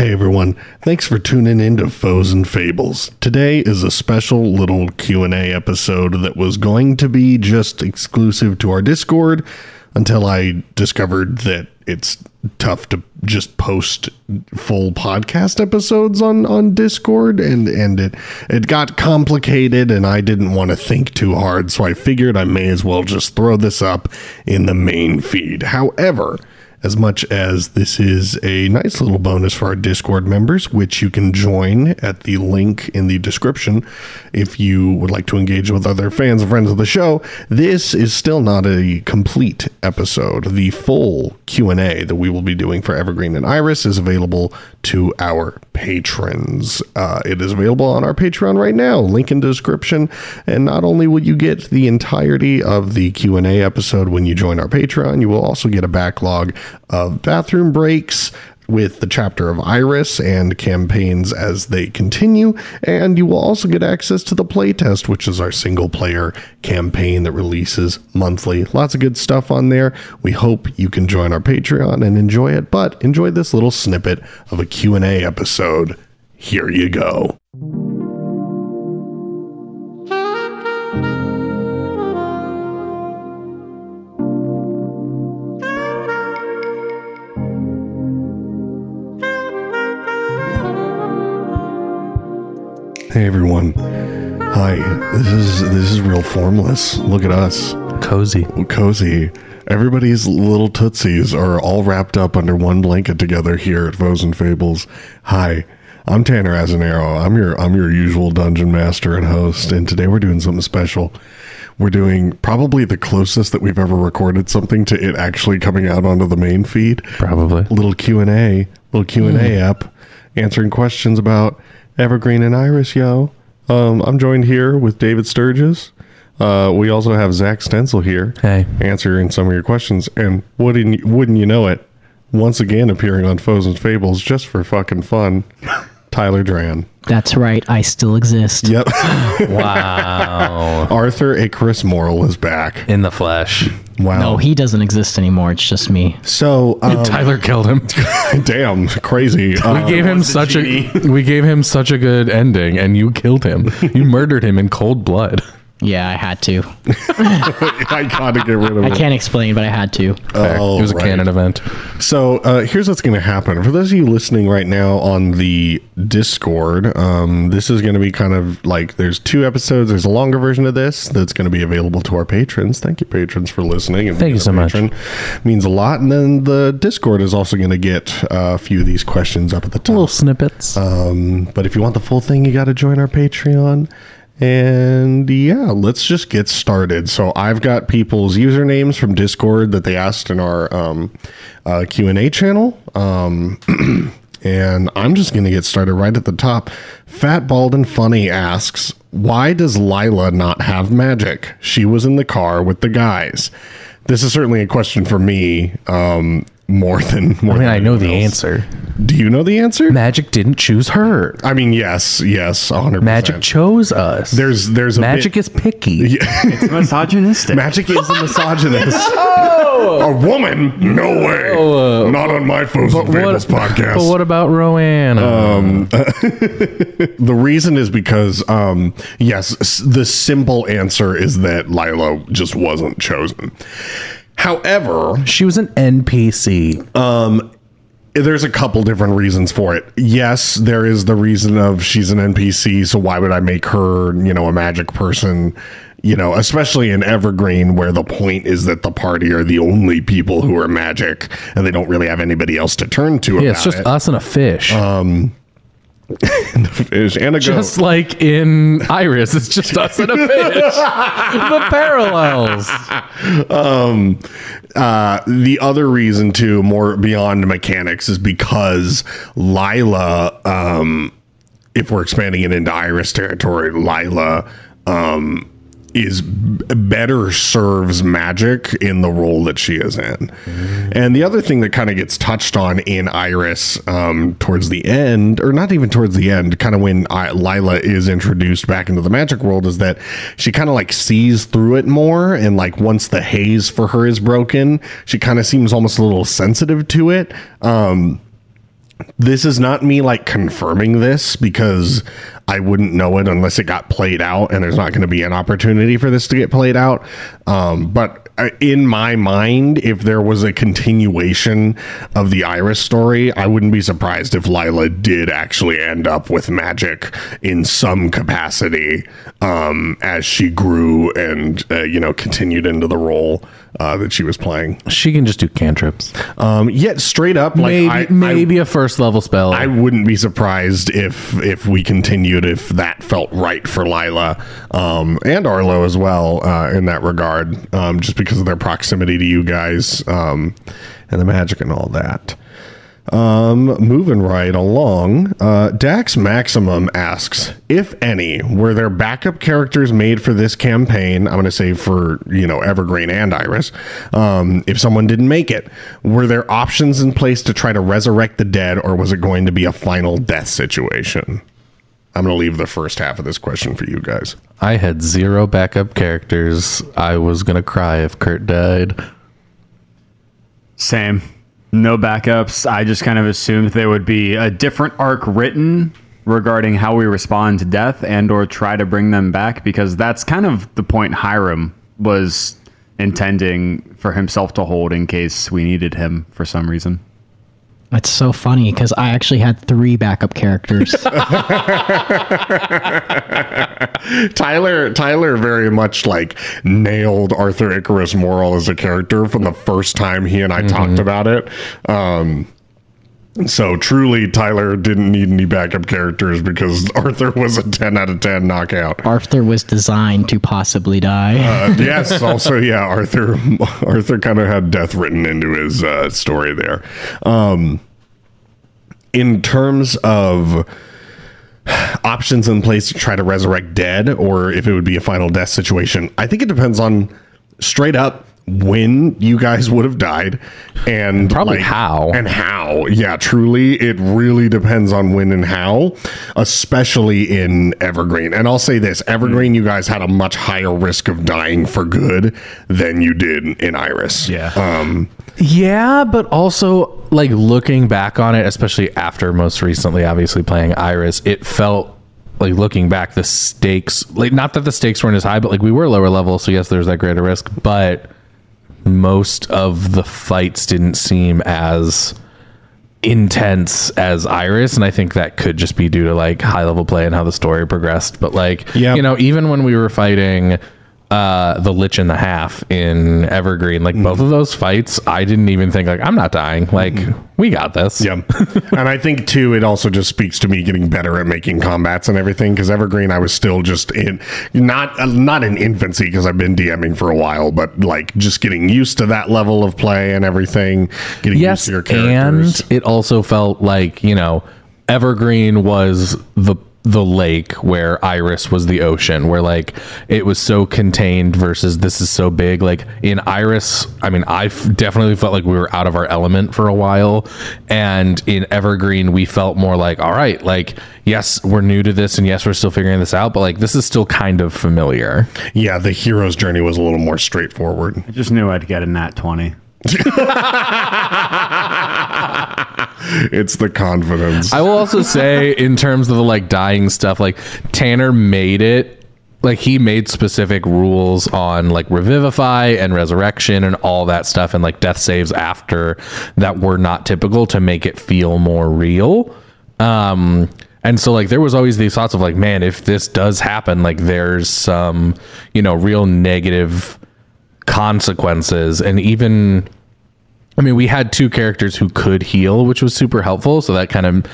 Hey everyone, thanks for tuning in to Foes and Fables. Today is a special little Q&A episode that was going to be just exclusive to our Discord until I discovered that it's tough to just post full podcast episodes on on Discord and and it it got complicated and I didn't want to think too hard so I figured I may as well just throw this up in the main feed. However, as much as this is a nice little bonus for our Discord members, which you can join at the link in the description if you would like to engage with other fans and friends of the show. This is still not a complete episode. The full Q&A that we will be doing for Evergreen and Iris is available to our patrons. Uh, it is available on our Patreon right now, link in description. And not only will you get the entirety of the Q&A episode when you join our Patreon, you will also get a backlog of bathroom breaks with the chapter of Iris and campaigns as they continue. And you will also get access to the playtest, which is our single player campaign that releases monthly. Lots of good stuff on there. We hope you can join our Patreon and enjoy it, but enjoy this little snippet of a Q&A episode. Here you go. Hey everyone. Hi. This is this is real formless. Look at us. Cozy. Cozy. Everybody's little tootsies are all wrapped up under one blanket together here at Foes and Fables. Hi. I'm Tanner Azzinnaro. I'm your I'm your usual dungeon master and host, and today we're doing something special. We're doing probably the closest that we've ever recorded something to it actually coming out onto the main feed. Probably. Little Q and A, little Q and A hmm. app, answering questions about Evergreen and Iris, yo. Um, I'm joined here with David Sturges. Uh, we also have Zach Stenzel here, Hey. answering some of your questions. And wouldn't you, wouldn't you know it? Once again, appearing on Foes and Fables just for fucking fun, Tyler Draehn. That's right. I still exist. Yep, Wow. Arthur Icarus Moral is back. In the flesh. Wow. No, he doesn't exist anymore. It's just me. so um, Tyler killed him. damn crazy. We Uh, gave him such a we gave him such a good ending and you killed him. You murdered him in cold blood. Yeah, I had to. I gotta get rid of it. I it. can't explain, but I had to. Oh, it was a right. canon event. So uh, here's what's going to happen. For those of you listening right now on the Discord, um, this is going to be kind of like there's two episodes. There's a longer version of this that's going to be available to our patrons. Thank you, patrons, for listening. And Thank you so much. Means a lot. And then the Discord is also going to get uh, a few of these questions up at the top. Little snippets. Um, but if you want the full thing, you got to join our Patreon. And yeah, let's just get started. So I've got people's usernames from Discord that they asked in our um, uh, Q and A channel. Um, and I'm just going to get started right at the top. Fat, bald, and funny asks, "Why does Lila not have magic? She was in the car with the guys." This is certainly a question for me. Um, more than more I mean, than I know the else. answer. Do you know the answer? Magic didn't choose her. I mean, yes, yes, 100%. Magic chose us. There's there's a Magic bit, is picky. It's misogynistic. magic is a misogynist. Oh! a woman? No way. Oh, uh, Not on my Foes and Fables podcast. But what about Roanna? Um, the reason is because um yes, the simple answer is that Lila just wasn't chosen. However, she was an NPC. Um, there's a couple different reasons for it. Yes, there is the reason of she's an NPC, so why would I make her, you know, a magic person? You know, especially in Evergreen, where the point is that the party are the only people who are magic, and they don't really have anybody else to turn to. yeah, about it's just it. us and a fish. Um, fish and a just like in Iris, it's just us and a fish. the parallels. Um, Uh, the other reason too, more beyond mechanics, is because Lila, um, if we're expanding it into Iris territory, Lila um, is better serves magic in the role that she is in. And the other thing that kind of gets touched on in Iris um, towards the end, or not even towards the end, kind of when I, Lila is introduced back into the magic world, is that she kind of like sees through it more. And like once the haze for her is broken, she kind of seems almost a little sensitive to it. Um, this is not me like confirming this because I wouldn't know it unless it got played out, and there's not going to be an opportunity for this to get played out. Um, but uh, in my mind, if there was a continuation of the Iris story, I wouldn't be surprised if Lila did actually end up with magic in some capacity um, as she grew and uh, you know continued into the role uh, that she was playing. She can just do cantrips. Um, yet straight up, like maybe I, I maybe a first level spell. I wouldn't be surprised if if we continued if that felt right for Lila um, and Arlo as well uh, in that regard, um, just because of their proximity to you guys um, and the magic and all that. Um, moving right along, uh, Dax Maximum asks, if any, were there backup characters made for this campaign? I'm going to say for, you know, Evergreen and Iris. Um, if someone didn't make it, were there options in place to try to resurrect the dead, or was it going to be a final death situation? I'm going to leave the first half of this question for you guys. I had zero backup characters. I was gonna cry if Kurt died. Same. No backups. I just kind of assumed there would be a different arc written regarding how we respond to death and or try to bring them back because that's kind of the point Hiram was intending for himself to hold in case we needed him for some reason. It's so funny because I actually had three backup characters. Tyler Tyler very much like nailed Arthur Icarus Moral as a character from the first time he and I talked about it. Um so truly Tyler didn't need any backup characters because Arthur was a 10 out of 10 knockout. Arthur was designed to possibly die. Uh, yes, also yeah, Arthur Arthur kind of had death written into his uh, story there. Um in terms of options in place to try to resurrect dead or if it would be a final death situation. I think it depends on straight up when you guys would have died and Probably how. and how yeah truly it really depends on when and how especially in evergreen and i'll say this evergreen you guys had a much higher risk of dying for good than you did in iris Yeah. um Yeah, but also like looking back on it, especially after most recently, obviously playing Iris, it felt like looking back, the stakes like not that the stakes weren't as high, but like we were lower level, so yes, there's that greater risk, but most of the fights didn't seem as intense as Iris, and I think that could just be due to like high level play and how the story progressed. But like, Yep. you know, even when we were fighting uh the Lich in the Half in Evergreen, like both of those fights, I didn't even think like I'm not dying. Like we got this. Yeah. and I think too, it also just speaks to me getting better at making combats and everything. Because Evergreen, I was still just in not uh, not in infancy because I've been DMing for a while, but like just getting used to that level of play and everything. Getting Yes, used to your characters. and it also felt like you know Evergreen was the the lake where Iris was the ocean, where like it was so contained versus this is so big. Like in Iris, I mean, I f- definitely felt like we were out of our element for a while, and in Evergreen, we felt more like, all right, like yes, we're new to this, and yes, we're still figuring this out, but like this is still kind of familiar. yeah, the hero's journey was a little more straightforward. I just knew I'd get a nat 20. It's the confidence. I will also say, in terms of the like dying stuff, like Tanner made it. Like he made specific rules on like revivify and resurrection and all that stuff and like death saves after that were not typical to make it feel more real. Um and so like there was always these thoughts of like, man, if this does happen, like there's some, you know, real negative consequences and even I mean, we had two characters who could heal, which was super helpful. So that kind of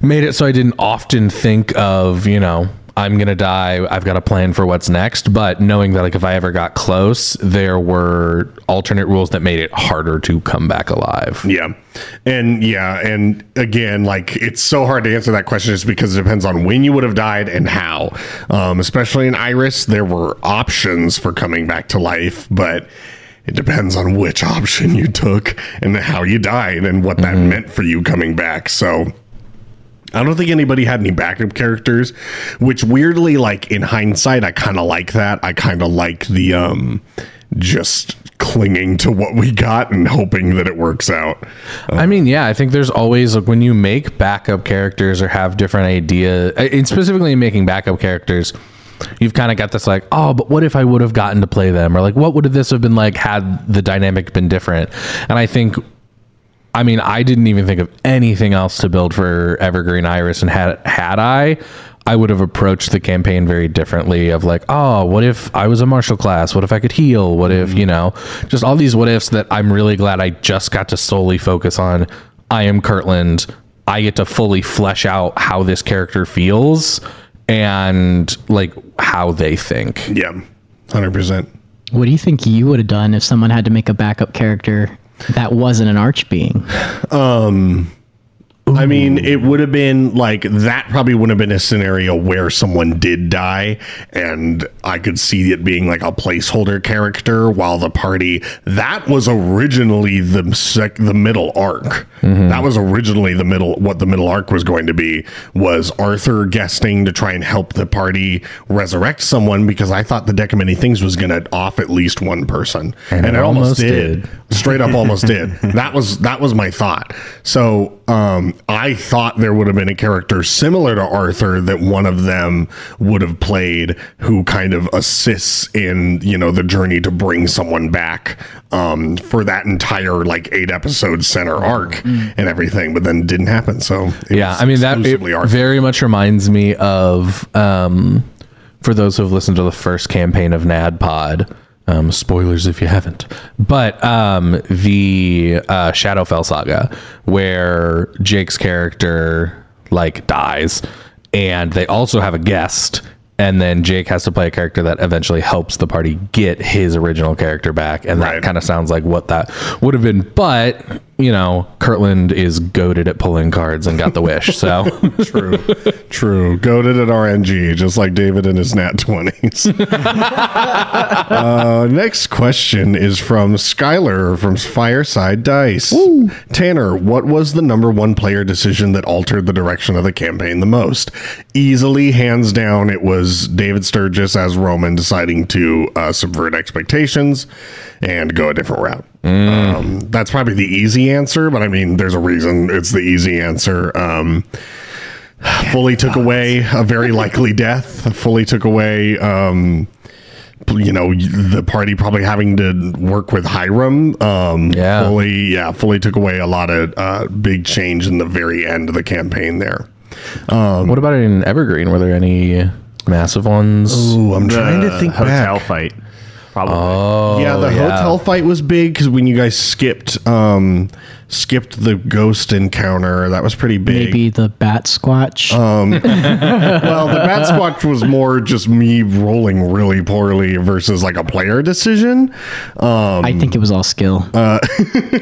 made it so I didn't often think of, you know, I'm going to die. I've got a plan for what's next. But knowing that, like, if I ever got close, there were alternate rules that made it harder to come back alive. Yeah. And yeah, and again, like it's so hard to answer that question just because it depends on when you would have died and how. Um, especially in Iris, there were options for coming back to life, but it depends on which option you took and how you died and what that meant for you coming back. So I don't think anybody had any backup characters, which weirdly, like in hindsight, I kind of like that. I kind of like the um, just clinging to what we got and hoping that it works out. I mean, yeah, I think there's always like when you make backup characters or have different idea, uh, and specifically making backup characters, you've kind of got this like, oh, but what if I would have gotten to play them, or like, what would this have been like had the dynamic been different? And I think. I mean, I didn't even think of anything else to build for Evergreen Iris, and had had I, I would have approached the campaign very differently. Of like, oh, what if I was a martial class? What if I could heal? What if you mm-hmm. know, just all these what ifs that I'm really glad I just got to solely focus on. I am Kirtland. I get to fully flesh out how this character feels and like how they think. Yeah, hundred percent. What do you think you would have done if someone had to make a backup character that wasn't an arch being? Um, I mean, it would have been like that. Probably wouldn't have been a scenario where someone did die, and I could see it being like a placeholder character while the party. That was originally the sec, the middle arc. Mm-hmm. That was originally the middle. What the middle arc was going to be was Arthur guesting to try and help the party resurrect someone because I thought the deck of many things was going to off at least one person, and, it, almost, did. Straight up, almost did. That was that was my thought. So um, I thought there would have been a character similar to Arthur that one of them would have played, who kind of assists in you know the journey to bring someone back um, for that entire like eight episode center arc and everything. But then didn't happen. So yeah i mean that very much reminds me of um for those who have listened to the first campaign of NADDPOD um spoilers if you haven't but um the uh shadowfell saga where jake's character like dies and they also have a guest and then Jake has to play a character that eventually helps the party get his original character back, and that Right. kind of sounds like what that would have been. But you know, Kirtland is goaded at pulling cards and got the wish. So True, true. Goaded at RNG, just like David in his nat twenties. uh, next question is from Skylar from Fireside Dice. Tanner, what was the number one player decision that altered the direction of the campaign the most? Easily, hands down, it was David Sturges as Roman deciding to uh, subvert expectations and go a different route. Um, that's probably the easy answer, but I mean, there's a reason it's the easy answer. Um, fully took away a very likely death fully took away um you know the party probably having to work with hiram um Yeah. fully yeah fully took away a lot of uh big change in the very end of the campaign there what about in Evergreen? Were there any massive ones? Ooh, i'm trying to think hotel back. fight. Probably. Oh, yeah the hotel fight was big because when you guys skipped um skipped the ghost encounter that was pretty big Maybe the bat squatch. well, the bat squatch was more just me rolling really poorly versus like a player decision. Um, I think it was all skill.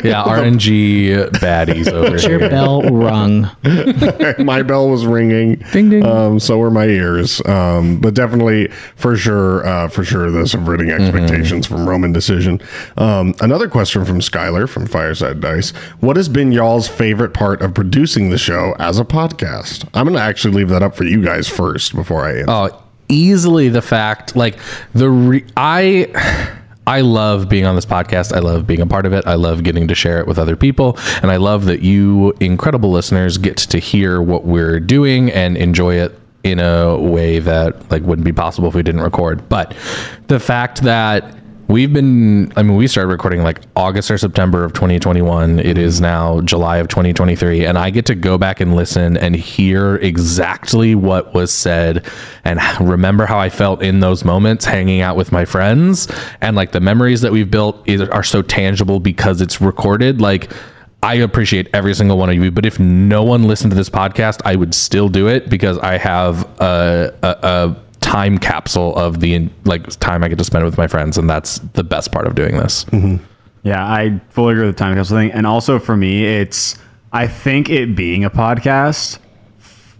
Yeah, RNG baddies over Your here. bell rung. my bell was ringing. Ding, ding. Um, so were my ears. Um, but definitely, for sure, uh, for sure, the subverting expectations from Roman decision. Um, another question from Skylar from Fireside Dice: What has been y'all's favorite part of producing the show as a podcast? I'm going to actually leave that up for you guys first before I answer. Oh, easily the fact like the re- I I love being on this podcast. I love being a part of it. I love getting to share it with other people, and I love that you incredible listeners get to hear what we're doing and enjoy it in a way that like wouldn't be possible if we didn't record. But the fact that We've been, I mean, we started recording like August or September of 2021. It is mm-hmm. now July of 2023. And I get to go back and listen and hear exactly what was said and remember how I felt in those moments hanging out with my friends. And like the memories that we've built is, are so tangible because it's recorded. Like, I appreciate every single one of you, but if no one listened to this podcast, I would still do it because I have a, a, a time capsule of the like time I get to spend with my friends, and that's the best part of doing this. Mm-hmm. Yeah, I fully agree with the time capsule thing. And also for me, it's I think it being a podcast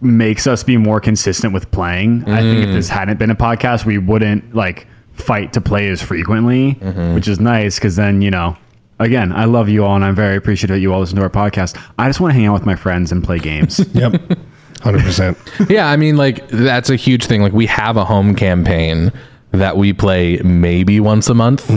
makes us be more consistent with playing. I think if mm. this hadn't been a podcast, we wouldn't like fight to play as frequently, mm-hmm. which is nice because then, you know, again, I love you all and I'm very appreciative that you all listen to our podcast. I just want to hang out with my friends and play games. Yep, hundred percent. yeah, I mean, like that's a huge thing. Like we have a home campaign, that we play maybe once a month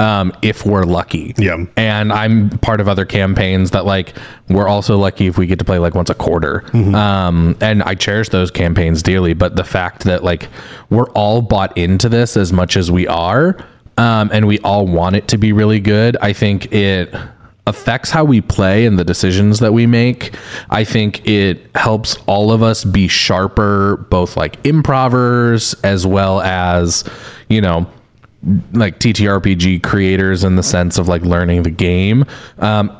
um, if we're lucky. Yeah. And I'm part of other campaigns that like we're also lucky if we get to play like once a quarter. Um, and I cherish those campaigns dearly. But the fact that like we're all bought into this as much as we are, um, and we all want it to be really good, I think it affects how we play and the decisions that we make. I think it helps all of us be sharper, both like improvers as well as, you know, like TTRPG creators in the sense of like learning the game. Um,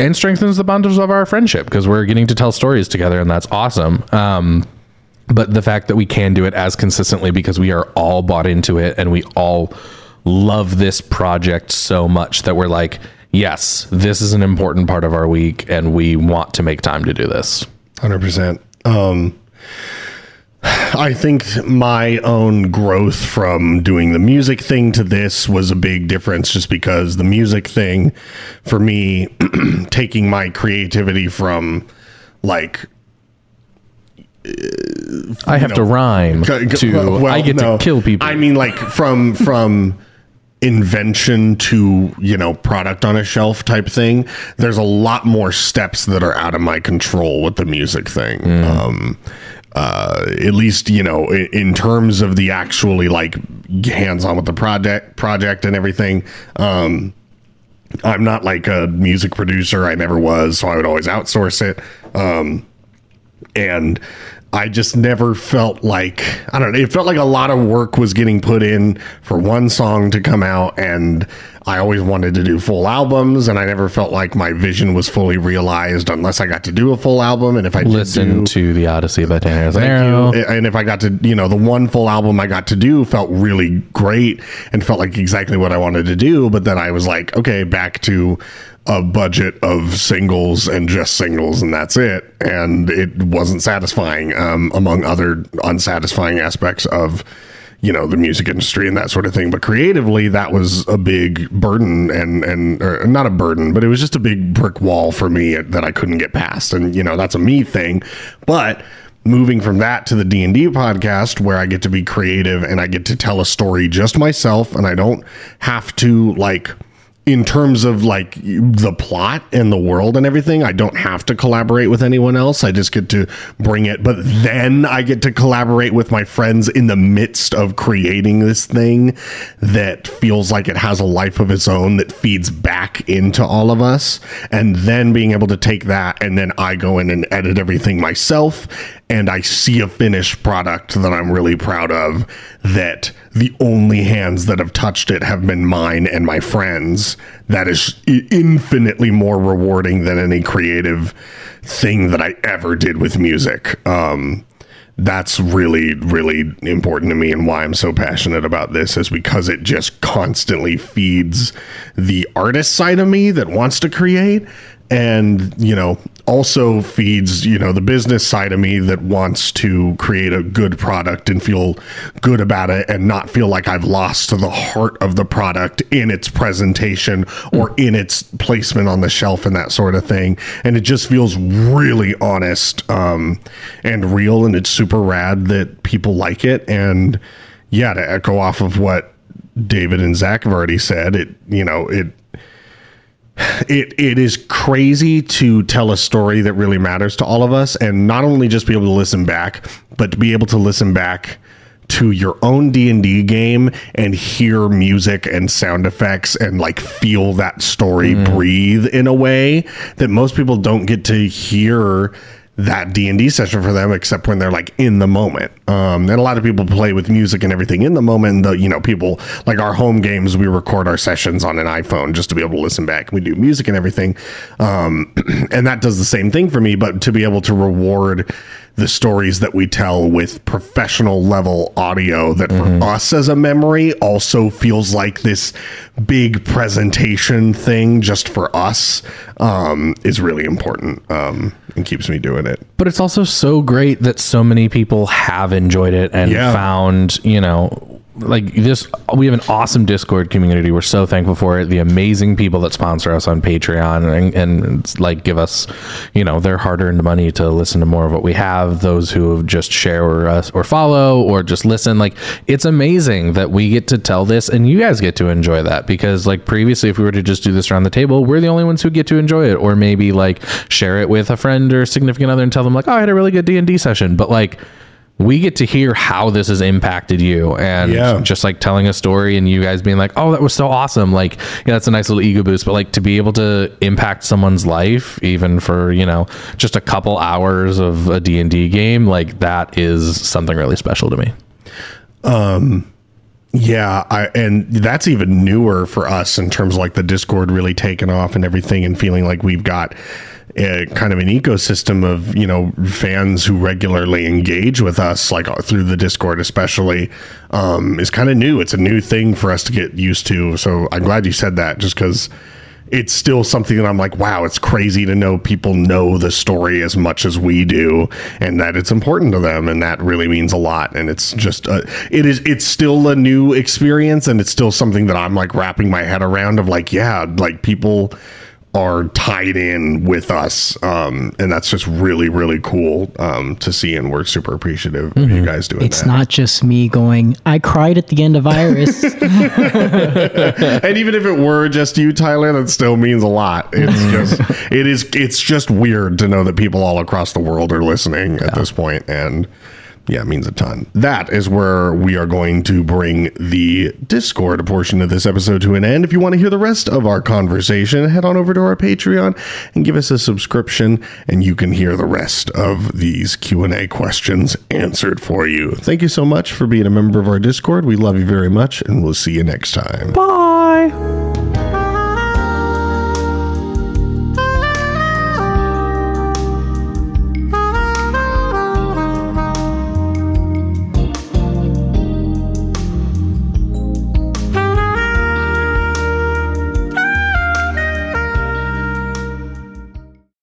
and strengthens the bonds of our friendship because we're getting to tell stories together and that's awesome. Um, but the fact that we can do it as consistently because we are all bought into it and we all love this project so much that we're like, yes, this is an important part of our week and we want to make time to do this. Hundred percent. Um, I think my own growth from doing the music thing to this was a big difference, just because the music thing, for me, taking my creativity from like I have to rhyme to well, I get no. to kill people. I mean, like from from invention to you know product on a shelf type thing. There's a lot more steps that are out of my control with the music thing. Mm. Um, uh, at least you know in, in terms of the actually like hands on with the project project and everything. Um, I'm not like a music producer. I never was, so I would always outsource it. Um, and I just never felt like I don't know. It felt like a lot of work was getting put in for one song to come out, and I always wanted to do full albums, and I never felt like my vision was fully realized unless I got to do a full album. And if I Listen to the Odyssey by Thank Zanero. you. And if I got to, you know, the one full album I got to do felt really great and felt like exactly what I wanted to do. But then I was like, okay, back to a budget of singles and just singles, and that's it. And it wasn't satisfying, um, among other unsatisfying aspects of you know the music industry and that sort of thing. But creatively that was a big burden and and not a burden but it was just a big brick wall for me that I couldn't get past. And you know that's a me thing. But moving from that to the D&D podcast where I get to be creative and I get to tell a story just myself and I don't have to like in terms of like the plot and the world and everything, I don't have to collaborate with anyone else. I just get to bring it, but then I get to collaborate with my friends in the midst of creating this thing that feels like it has a life of its own that feeds back into all of us. And then being able to take that and then I go in and edit everything myself and I see a finished product that I'm really proud of that the only hands that have touched it have been mine and my friends. That is infinitely more rewarding than any creative thing that I ever did with music. Um, that's really, really important to me, and why I'm so passionate about this is because it just constantly feeds the artist side of me that wants to create and you know also feeds you know the business side of me that wants to create a good product and feel good about it and not feel like I've lost to the heart of the product in its presentation or in its placement on the shelf and that sort of thing. And it just feels really honest um, and real and it's super rad that people like it. And yeah to echo off of what David and Zach have already said it you know it it it is crazy to tell a story that really matters to all of us and not only just be able to listen back but to be able to listen back to your own D&D game and hear music and sound effects and like feel that story mm-hmm. breathe in a way that most people don't get to hear that D&D session for them except when they're like in the moment. Um, and a lot of people play with music and everything in the moment. The, you know, people like our home games, we record our sessions on an iPhone just to be able to listen back. We do music and everything. Um, and that does the same thing for me, but to be able to reward the stories that we tell with professional level audio that for us as a memory also feels like this big presentation thing just for us um, is really important um, and keeps me doing it. But it's also so great that so many people have enjoyed it and Yeah. found, you know, like this we have an awesome discord community. We're so thankful for it. The amazing people that sponsor us on patreon and, and like give us you know their hard-earned money to listen to more of what we have. Those who just share us uh, or follow or just listen. Like it's amazing that we get to tell this and you guys get to enjoy that because like previously if we were to just do this around the table we're the only ones who get to enjoy it. Or maybe like share it with a friend or significant other and tell them like oh i had a really good d&d session. But like we get to hear how this has impacted you and Yeah. just like telling a story and you guys being like oh that was so awesome like yeah that's a nice little ego boost but like to be able to impact someone's life even for you know just a couple hours of a d&d game like that is something really special to me um Yeah, I, and that's even newer for us in terms of like the Discord really taking off and everything, and feeling like we've got a, kind of an ecosystem of you know fans who regularly engage with us, like uh, through the Discord, especially, um, is kind of new. It's a new thing for us to get used to. So I'm glad you said that, just because it's still something that I'm like, wow, it's crazy to know people know the story as much as we do, and that it's important to them, and that really means a lot. And it's just, a, it is, it's still a new experience, and it's still something that I'm like wrapping my head around. Of like, yeah, like people are tied in with us, um, and that's just really, really cool um, to see, and we're super appreciative of you guys doing It's that. It's not just me going, I cried at the end of Iris. and even if it were just you, Tyler, that still means a lot. It's just it is it's just weird to know that people all across the world are listening at this point, and yeah, it means a ton. That is where we are going to bring the Discord portion of this episode to an end. If you want to hear the rest of our conversation, head on over to our Patreon and give us a subscription, and you can hear the rest of these Q and A questions answered for you. Thank you so much for being a member of our Discord. We love you very much, and we'll see you next time. bye